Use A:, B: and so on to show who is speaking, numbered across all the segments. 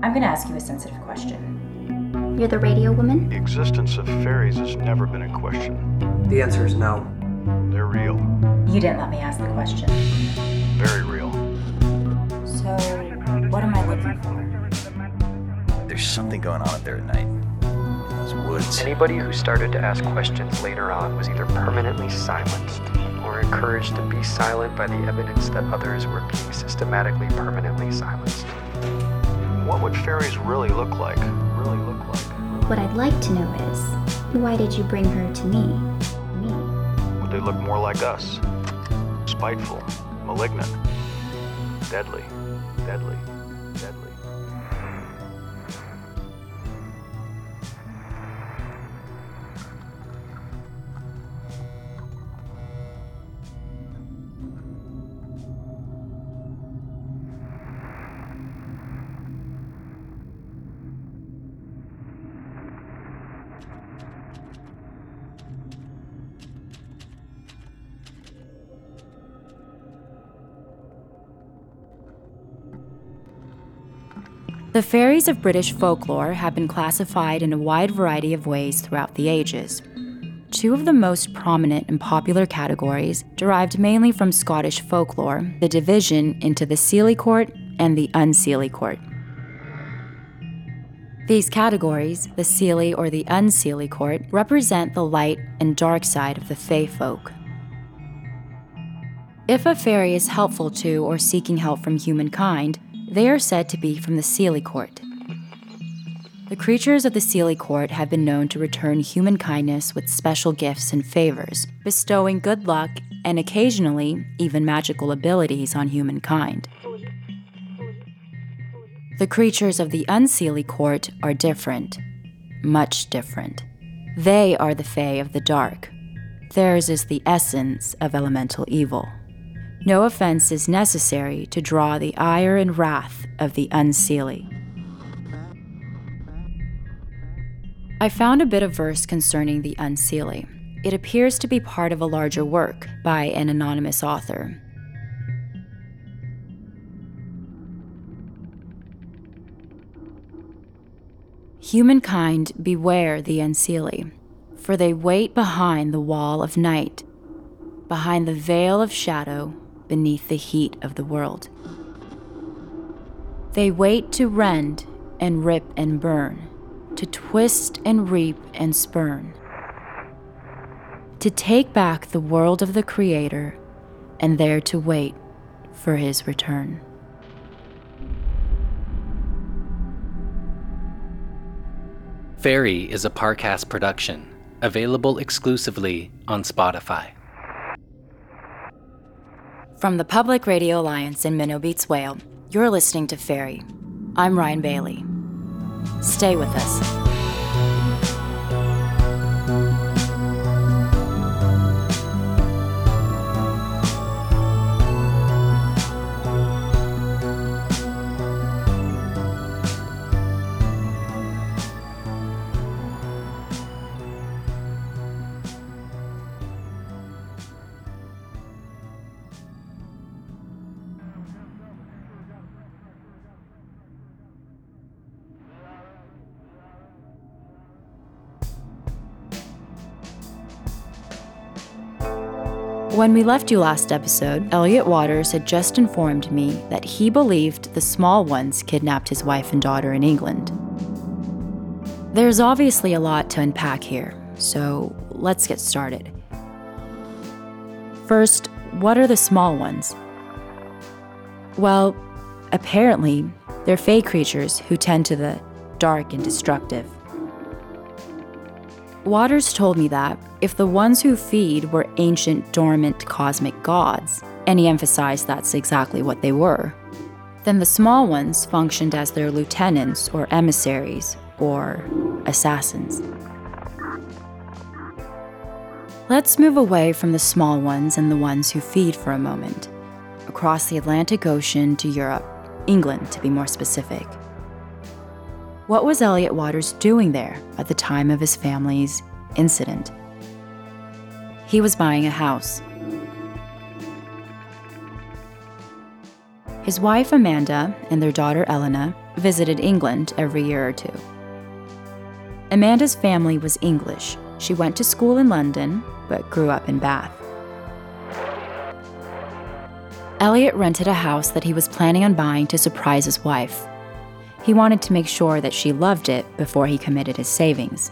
A: I'm gonna ask you a sensitive question.
B: You're the radio woman?
C: The existence of fairies has never been in question.
D: The answer is no.
C: They're real.
A: You didn't let me ask the question.
C: Very real.
A: So, what am I looking for?
E: There's something going on up there at night. In those woods.
D: Anybody who started to ask questions later on was either permanently silenced or encouraged to be silent by the evidence that others were being systematically permanently silenced.
C: What fairies really look like? Really look like?
B: What I'd like to know is why did you bring her to me? Me.
C: Would they look more like us? Spiteful, malignant, deadly, deadly, deadly.
F: The fairies of British folklore have been classified in a wide variety of ways throughout the ages. Two of the most prominent and popular categories derived mainly from Scottish folklore the division into the Seelie Court and the Unseelie Court. These categories, the Seelie or the Unseelie Court, represent the light and dark side of the Fae folk. If a fairy is helpful to or seeking help from humankind, they are said to be from the Seelie Court. The creatures of the Seelie Court have been known to return human kindness with special gifts and favors, bestowing good luck and occasionally even magical abilities on humankind. The creatures of the Unseelie Court are different, much different. They are the Fae of the Dark. Theirs is the essence of elemental evil. No offense is necessary to draw the ire and wrath of the Unseelie. I found a bit of verse concerning the Unseelie. It appears to be part of a larger work by an anonymous author. Humankind, beware the Unseelie, for they wait behind the wall of night, behind the veil of shadow, beneath the heat of the world. They wait to rend and rip and burn, to twist and reap and spurn, to take back the world of the Creator and there to wait for his return.
G: Fairy is a Parcast production, available exclusively on Spotify.
F: From the Public Radio Alliance in Minnow Beats Whale, you're listening to Fairy. I'm Ryan Bailey. Stay with us. When we left you last episode, Elliot Waters had just informed me that he believed the small ones kidnapped his wife and daughter in England. There's obviously a lot to unpack here, so let's get started. First, what are the small ones? Well, apparently, they're fey creatures who tend to the dark and destructive. Waters told me that if the ones who feed were ancient, dormant cosmic gods, and he emphasized that's exactly what they were, then the small ones functioned as their lieutenants or emissaries or assassins. Let's move away from the small ones and the ones who feed for a moment, across the Atlantic Ocean to Europe, England to be more specific. What was Elliot Waters doing there at the time of his family's incident? He was buying a house. His wife Amanda and their daughter Elena visited England every year or two. Amanda's family was English. She went to school in London, but grew up in Bath. Elliot rented a house that he was planning on buying to surprise his wife. He wanted to make sure that she loved it before he committed his savings.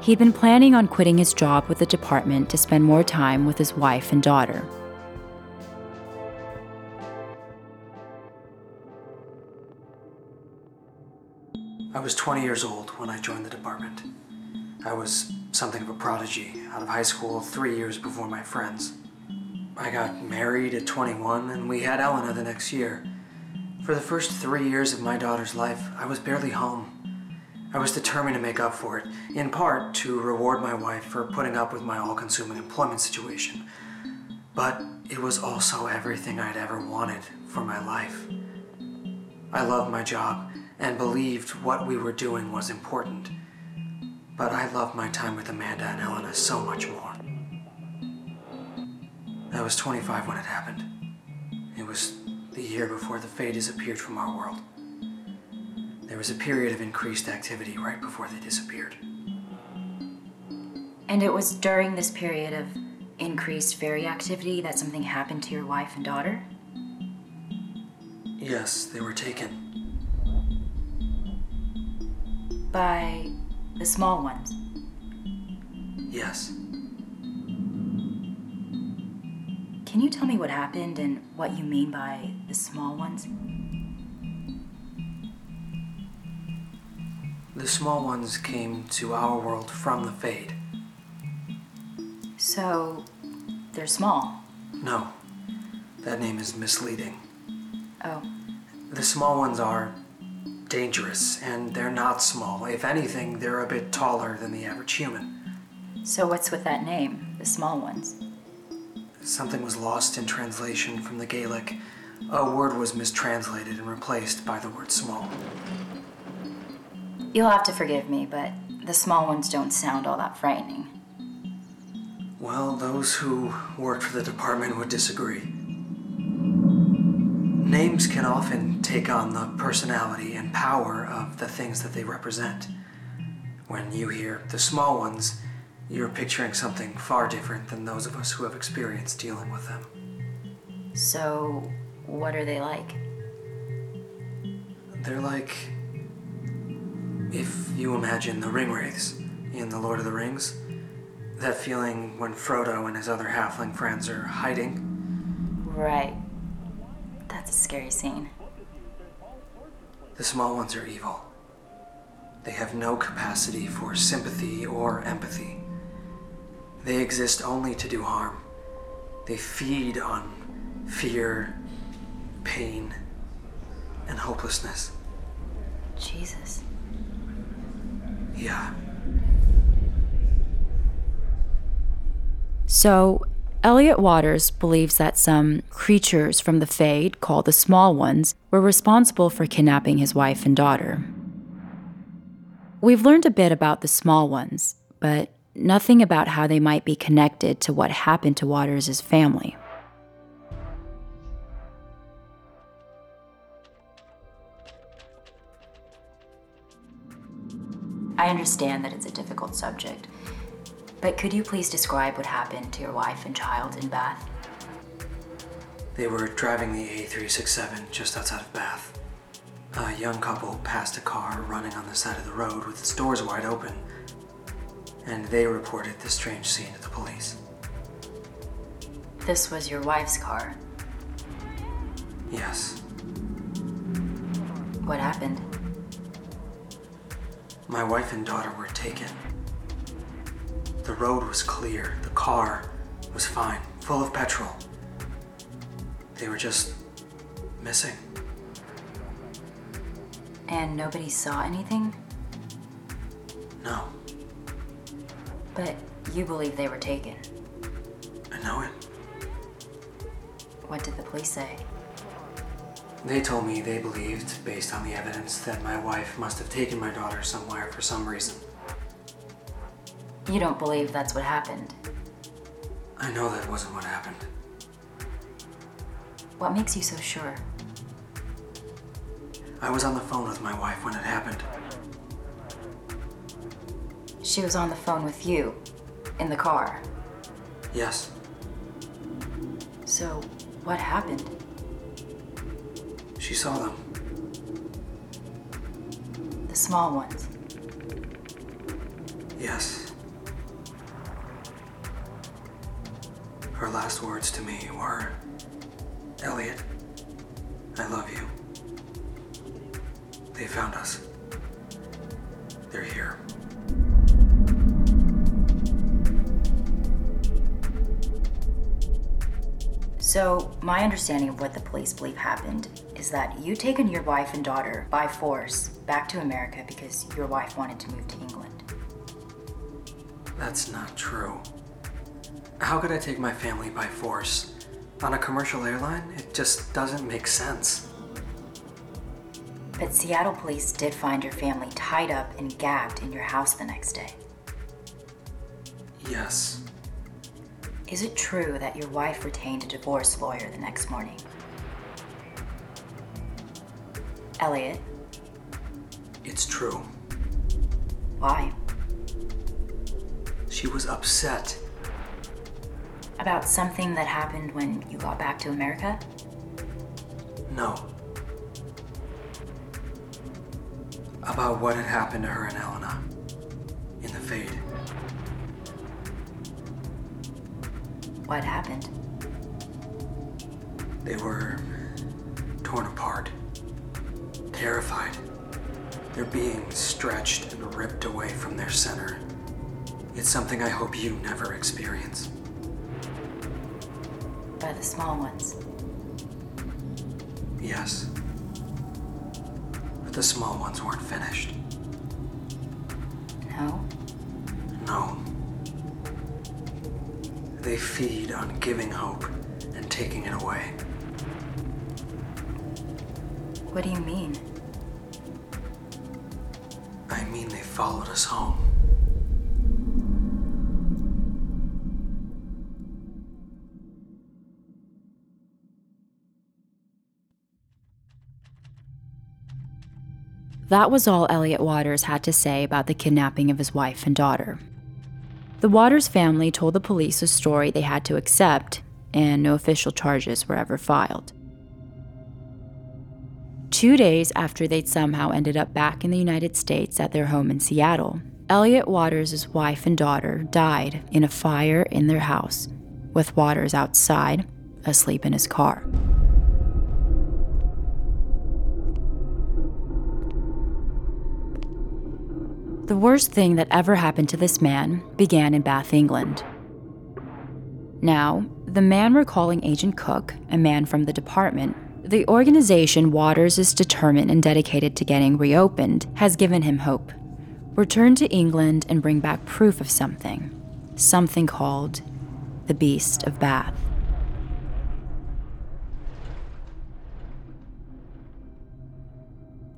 F: He'd been planning on quitting his job with the department to spend more time with his wife and daughter.
H: I was 20 years old when I joined the department. I was something of a prodigy, out of high school three years before my friends. I got married at 21 and we had Elena the next year. For the first three years of my daughter's life, I was barely home. I was determined to make up for it, in part to reward my wife for putting up with my all consuming employment situation. But it was also everything I'd ever wanted for my life. I loved my job and believed what we were doing was important. But I loved my time with Amanda and Elena so much more. I was 25 when it happened. It was the year before the Fae disappeared from our world. There was a period of increased activity right before they disappeared.
A: And it was during this period of increased fairy activity that something happened to your wife and daughter?
H: Yes, they were taken.
A: By the small ones.
H: Yes.
A: Can you tell me what happened and what you mean by the small ones?
H: The small ones came to our world from the Fade.
A: So, they're small.
H: No, that name is misleading.
A: Oh,
H: The small ones are dangerous, and they're not small. If anything, they're a bit taller than the average human.
A: so what's with that name, the small ones?
H: Something was lost in translation from the Gaelic. A word was mistranslated and replaced by the word small.
A: You'll have to forgive me, but the small ones don't sound all that frightening.
H: Well, those who worked for the department would disagree. Names can often take on the personality and power of the things that they represent. When you hear the small ones, you're picturing something far different than those of us who have experience dealing with them.
A: So, what are they like?
H: They're like. If you imagine the ringwraiths in The Lord of the Rings, that feeling when Frodo and his other halfling friends are hiding,
A: Right. That's a scary scene.
H: the small ones are evil. They have no capacity for sympathy or empathy. They exist only to do harm. They feed on fear, pain, and hopelessness.
A: Jesus.
H: Yeah.
F: So, Elliot Waters believes that some creatures from the Fade, called the Small Ones, were responsible for kidnapping his wife and daughter. We've learned a bit about the Small Ones, but nothing about how they might be connected to what happened to Waters' family.
A: I understand that it's a difficult subject, but could you please describe what happened to your wife and child in Bath?
H: They were driving the A367 just outside of Bath. A young couple passed a car running on the side of the road with its doors wide open, and they reported the strange scene to the police.
A: This was your wife's car.
H: Yes,
A: What happened?
H: My wife and daughter were taken. The road was clear, the car was fine, full of petrol. They were just missing.
A: And nobody saw anything?
H: No,
A: But you believe they were taken.
H: I know it.
A: What did the police say?
H: They told me they believed, based on the evidence, that my wife must have taken my daughter somewhere for some reason.
A: You don't believe that's what happened.
H: I know that wasn't what happened.
A: What makes you so sure?
H: I was on the phone with my wife when it happened.
A: She was on the phone with you, in the car.
H: Yes,
A: So, what happened?
H: She saw them.
A: The small ones.
H: Yes. Her last words to me were Elliot, I love you. They found us.
A: So, my understanding of what the police believe happened is that you taken your wife and daughter by force back to America because your wife wanted to move to England.
H: That's not true. How could I take my family by force? On a commercial airline? It just doesn't make sense.
A: But Seattle police did find your family tied up and gagged in your house the next day.
H: Yes.
A: Is it true that your wife retained a divorce lawyer the next morning? Elliot,
H: It's true.
A: why?
H: She was upset.
A: About something that happened when you got back to America?
H: No. About what had happened to her and Elena in the fade.
A: What happened?
H: They were torn apart, terrified. They're being stretched and ripped away from their center. It's something I hope you never experience.
A: By the small ones.
H: Yes. But the small ones weren't finished. They feed on giving hope and taking it away.
A: What do you mean?
H: I mean, they followed us home.
F: That was all Elliot Waters had to say about the kidnapping of his wife and daughter. The Waters family told the police a story they had to accept, and no official charges were ever filed. Two days after they'd somehow ended up back in the United States at their home in Seattle, Elliot Waters' wife and daughter died in a fire in their house, with Waters outside, asleep in his car. The worst thing that ever happened to this man began in Bath, England. Now, the man we're calling Agent Cook, a man from the department, the organization Waters is determined and dedicated to getting reopened, has given him hope. Return to England and bring back proof of something. Something called the Beast of Bath.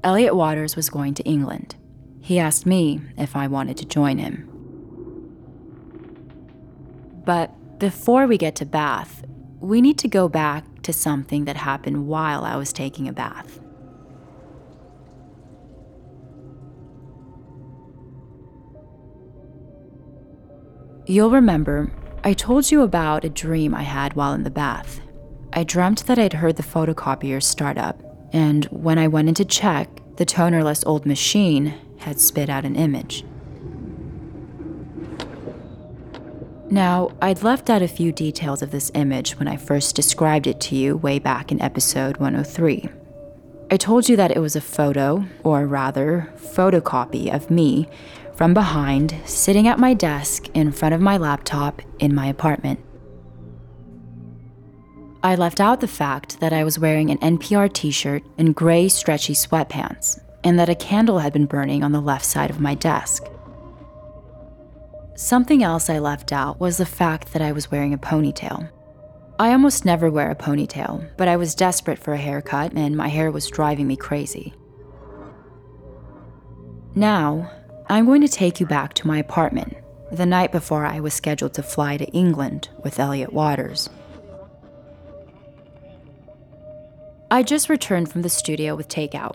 F: Elliot Waters was going to England. He asked me if I wanted to join him. But before we get to Bath, we need to go back to something that happened while I was taking a bath. You'll remember, I told you about a dream I had while in the bath. I dreamt that I'd heard the photocopier start up, and when I went in to check, the tonerless old machine had spit out an image. Now, I'd left out a few details of this image when I first described it to you way back in episode 103. I told you that it was a photo, or rather, photocopy of me from behind, sitting at my desk in front of my laptop in my apartment. I left out the fact that I was wearing an NPR t shirt and gray, stretchy sweatpants, and that a candle had been burning on the left side of my desk. Something else I left out was the fact that I was wearing a ponytail. I almost never wear a ponytail, but I was desperate for a haircut and my hair was driving me crazy. Now, I'm going to take you back to my apartment, the night before I was scheduled to fly to England with Elliot Waters. I just returned from the studio with takeout.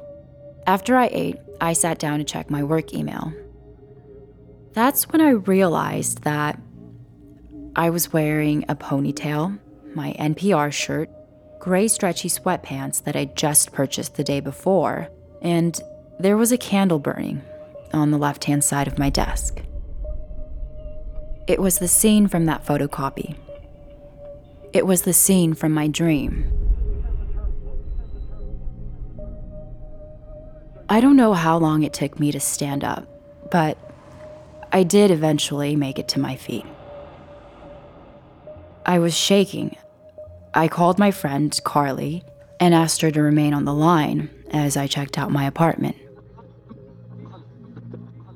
F: After I ate, I sat down to check my work email. That's when I realized that I was wearing a ponytail, my NPR shirt, gray stretchy sweatpants that I just purchased the day before, and there was a candle burning on the left hand side of my desk. It was the scene from that photocopy. It was the scene from my dream. I don't know how long it took me to stand up, but I did eventually make it to my feet. I was shaking. I called my friend, Carly, and asked her to remain on the line as I checked out my apartment.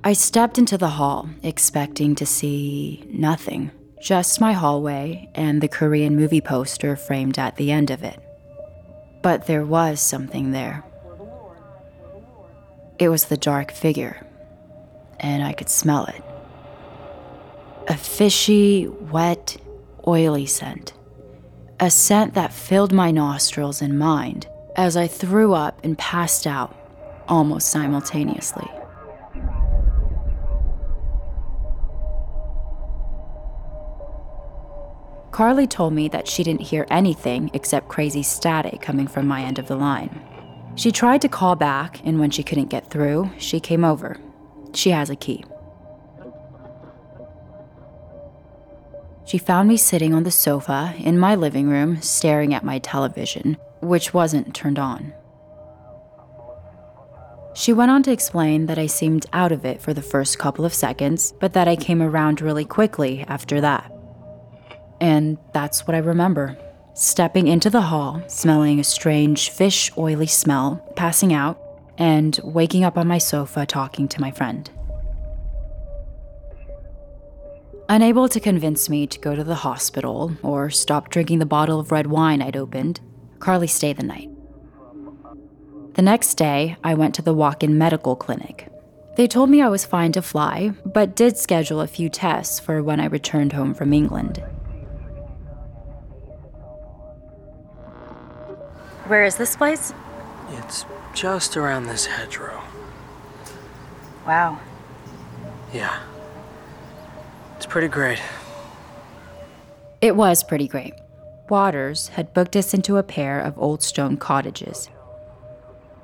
F: I stepped into the hall, expecting to see nothing just my hallway and the Korean movie poster framed at the end of it. But there was something there. It was the dark figure, and I could smell it. A fishy, wet, oily scent. A scent that filled my nostrils and mind as I threw up and passed out almost simultaneously. Carly told me that she didn't hear anything except crazy static coming from my end of the line. She tried to call back, and when she couldn't get through, she came over. She has a key. She found me sitting on the sofa in my living room, staring at my television, which wasn't turned on. She went on to explain that I seemed out of it for the first couple of seconds, but that I came around really quickly after that. And that's what I remember stepping into the hall, smelling a strange fish oily smell, passing out, and waking up on my sofa talking to my friend. Unable to convince me to go to the hospital or stop drinking the bottle of red wine I'd opened, Carly stayed the night. The next day, I went to the walk in medical clinic. They told me I was fine to fly, but did schedule a few tests for when I returned home from England.
A: Where is this place?
H: It's just around this hedgerow.
A: Wow.
H: Yeah. It's pretty great.
F: It was pretty great. Waters had booked us into a pair of old stone cottages.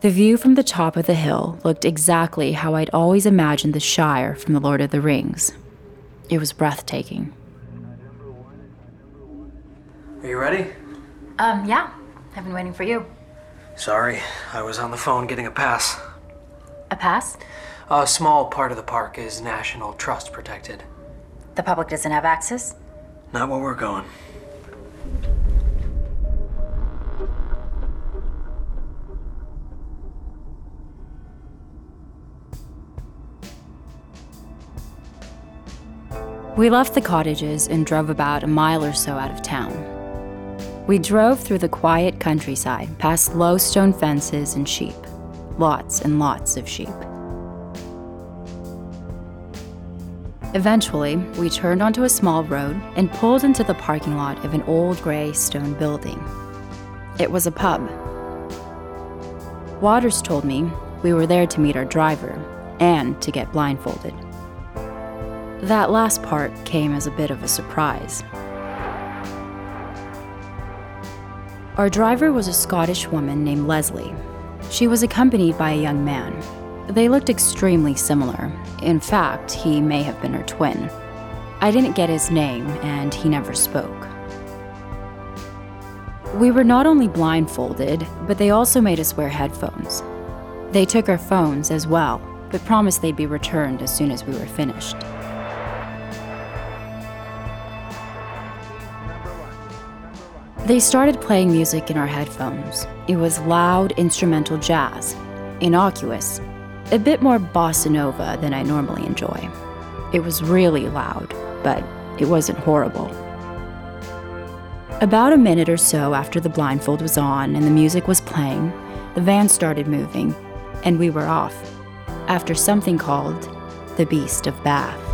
F: The view from the top of the hill looked exactly how I'd always imagined the Shire from The Lord of the Rings. It was breathtaking.
H: Are you ready?
A: Um, yeah. I've been waiting for you.
H: Sorry, I was on the phone getting a pass.
A: A pass?
H: A small part of the park is National Trust protected.
A: The public doesn't have access?
H: Not where we're going.
F: We left the cottages and drove about a mile or so out of town. We drove through the quiet countryside, past low stone fences and sheep. Lots and lots of sheep. Eventually, we turned onto a small road and pulled into the parking lot of an old gray stone building. It was a pub. Waters told me we were there to meet our driver and to get blindfolded. That last part came as a bit of a surprise. Our driver was a Scottish woman named Leslie. She was accompanied by a young man. They looked extremely similar. In fact, he may have been her twin. I didn't get his name, and he never spoke. We were not only blindfolded, but they also made us wear headphones. They took our phones as well, but promised they'd be returned as soon as we were finished. They started playing music in our headphones. It was loud instrumental jazz, innocuous, a bit more bossa nova than I normally enjoy. It was really loud, but it wasn't horrible. About a minute or so after the blindfold was on and the music was playing, the van started moving, and we were off, after something called the Beast of Bath.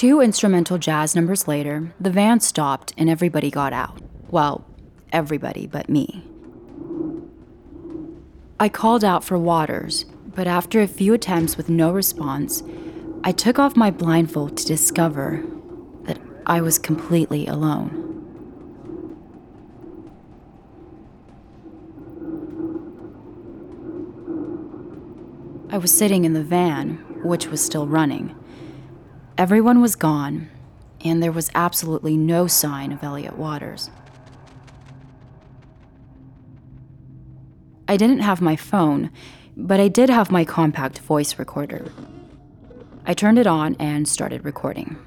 F: Two instrumental jazz numbers later, the van stopped and everybody got out. Well, everybody but me. I called out for Waters, but after a few attempts with no response, I took off my blindfold to discover that I was completely alone. I was sitting in the van, which was still running. Everyone was gone, and there was absolutely no sign of Elliot Waters. I didn't have my phone, but I did have my compact voice recorder. I turned it on and started recording.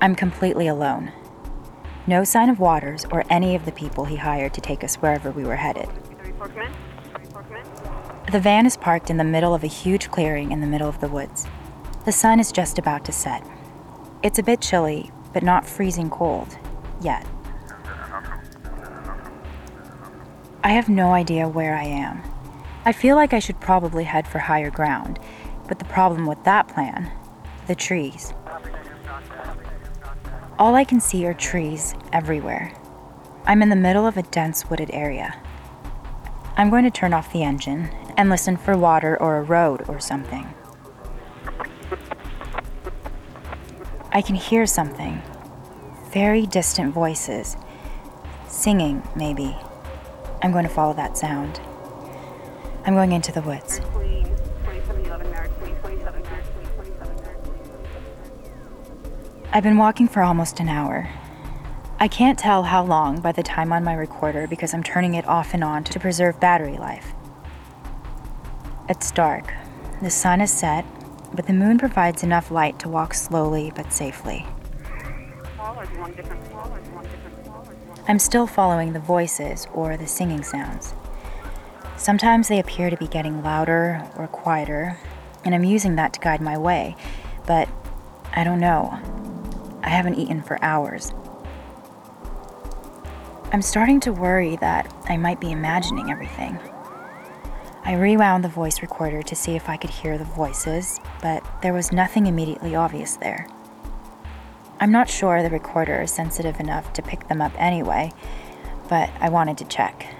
F: I'm completely alone. No sign of Waters or any of the people he hired to take us wherever we were headed. The van is parked in the middle of a huge clearing in the middle of the woods. The sun is just about to set. It's a bit chilly, but not freezing cold yet. I have no idea where I am. I feel like I should probably head for higher ground, but the problem with that plan the trees. All I can see are trees everywhere. I'm in the middle of a dense wooded area. I'm going to turn off the engine and listen for water or a road or something. I can hear something. Very distant voices. Singing, maybe. I'm going to follow that sound. I'm going into the woods. I've been walking for almost an hour. I can't tell how long by the time on my recorder because I'm turning it off and on to preserve battery life. It's dark. The sun is set, but the moon provides enough light to walk slowly but safely. I'm still following the voices or the singing sounds. Sometimes they appear to be getting louder or quieter, and I'm using that to guide my way, but I don't know. I haven't eaten for hours. I'm starting to worry that I might be imagining everything. I rewound the voice recorder to see if I could hear the voices, but there was nothing immediately obvious there. I'm not sure the recorder is sensitive enough to pick them up anyway, but I wanted to check.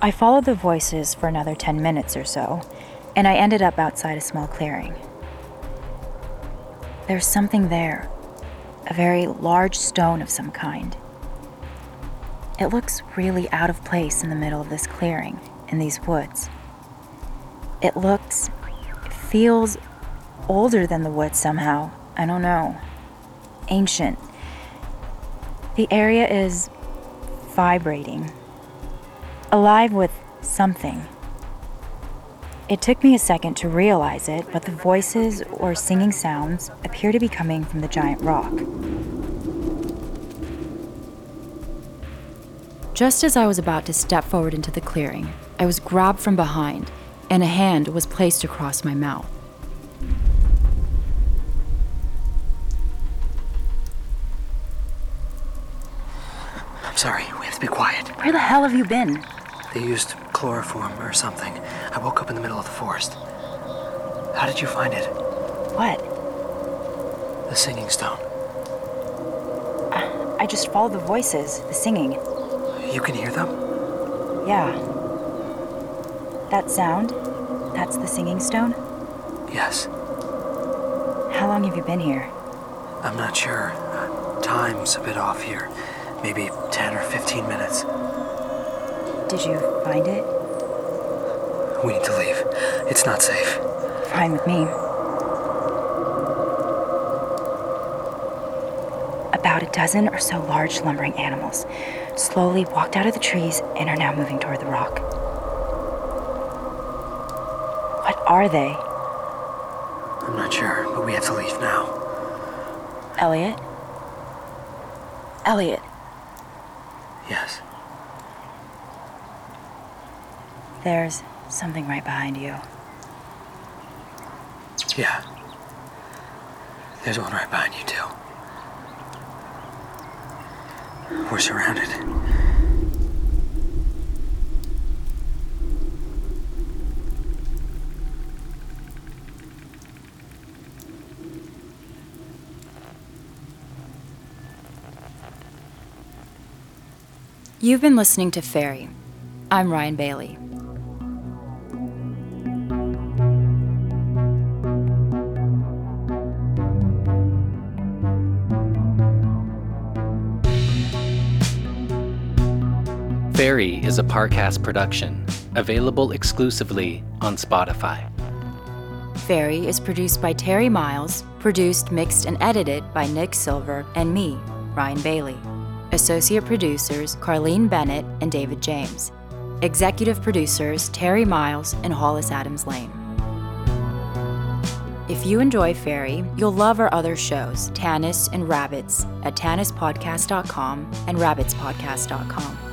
F: I followed the voices for another 10 minutes or so, and I ended up outside a small clearing. There's something there, a very large stone of some kind. It looks really out of place in the middle of this clearing, in these woods. It looks, feels older than the woods somehow. I don't know. Ancient. The area is vibrating, alive with something. It took me a second to realize it, but the voices or singing sounds appear to be coming from the giant rock. Just as I was about to step forward into the clearing, I was grabbed from behind, and a hand was placed across my mouth.
H: I'm sorry, we have to be quiet.
A: Where the hell have you been?
H: They used chloroform or something. I woke up in the middle of the forest. How did you find it?
A: What?
H: The singing stone.
A: I just followed the voices, the singing.
H: You can hear them?
A: Yeah. That sound? That's the singing stone?
H: Yes.
A: How long have you been here?
H: I'm not sure. Uh, time's a bit off here. Maybe 10 or 15 minutes.
A: Did you find it?
H: We need to leave. It's not safe.
A: Fine with me. About a dozen or so large lumbering animals slowly walked out of the trees and are now moving toward the rock. What are they?
H: I'm not sure, but we have to leave now.
A: Elliot? Elliot,
H: Yes.
A: there's something right behind you.
H: Yeah. There's one right behind you, too. We're surrounded.
F: You've been listening to Fairy. I'm Ryan Bailey.
G: Fairy is a Parcast production, available exclusively on Spotify.
F: Fairy is produced by Terry Miles, produced, mixed, and edited by Nick Silver and me, Ryan Bailey. Associate producers Carlene Bennett and David James. Executive producers Terry Miles and Hollis Adams Lane. If you enjoy Fairy, you'll love our other shows, Tanis and Rabbits, at tanispodcast.com and rabbitspodcast.com.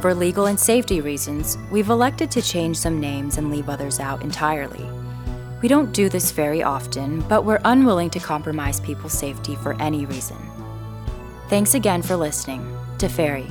F: For legal and safety reasons, we've elected to change some names and leave others out entirely. We don't do this very often, but we're unwilling to compromise people's safety for any reason. Thanks again for listening to Fairy.